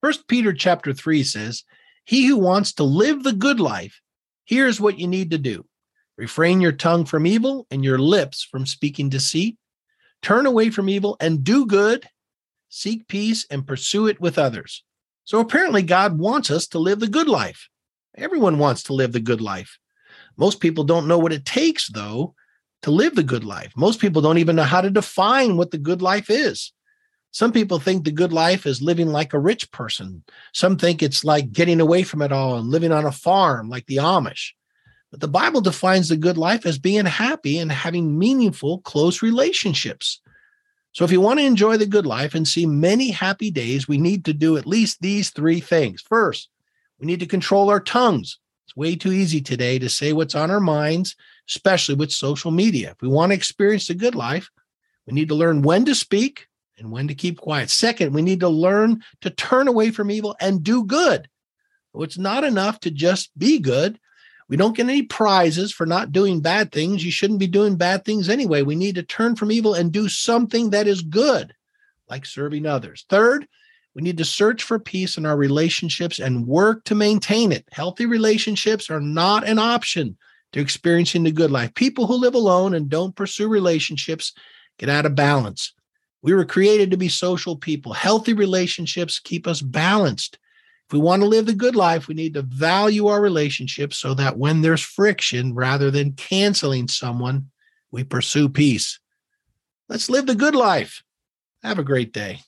First Peter chapter 3 says, He who wants to live the good life, here's what you need to do. Refrain your tongue from evil and your lips from speaking deceit. Turn away from evil and do good. Seek peace and pursue it with others. So apparently, God wants us to live the good life. Everyone wants to live the good life. Most people don't know what it takes, though, to live the good life. Most people don't even know how to define what the good life is. Some people think the good life is living like a rich person. Some think it's like getting away from it all and living on a farm like the Amish. But the Bible defines the good life as being happy and having meaningful, close relationships. So if you want to enjoy the good life and see many happy days, we need to do at least these three things. First, we need to control our tongues. It's way too easy today to say what's on our minds, especially with social media. If we want to experience the good life, we need to learn when to speak and when to keep quiet. Second, we need to learn to turn away from evil and do good. It's not enough to just be good. We don't get any prizes for not doing bad things. You shouldn't be doing bad things anyway. We need to turn from evil and do something that is good, like serving others. Third, we need to search for peace in our relationships and work to maintain it. Healthy relationships are not an option to experiencing the good life. People who live alone and don't pursue relationships get out of balance. We were created to be social people. Healthy relationships keep us balanced. If we want to live the good life, we need to value our relationships so that when there's friction, rather than canceling someone, we pursue peace. Let's live the good life. Have a great day.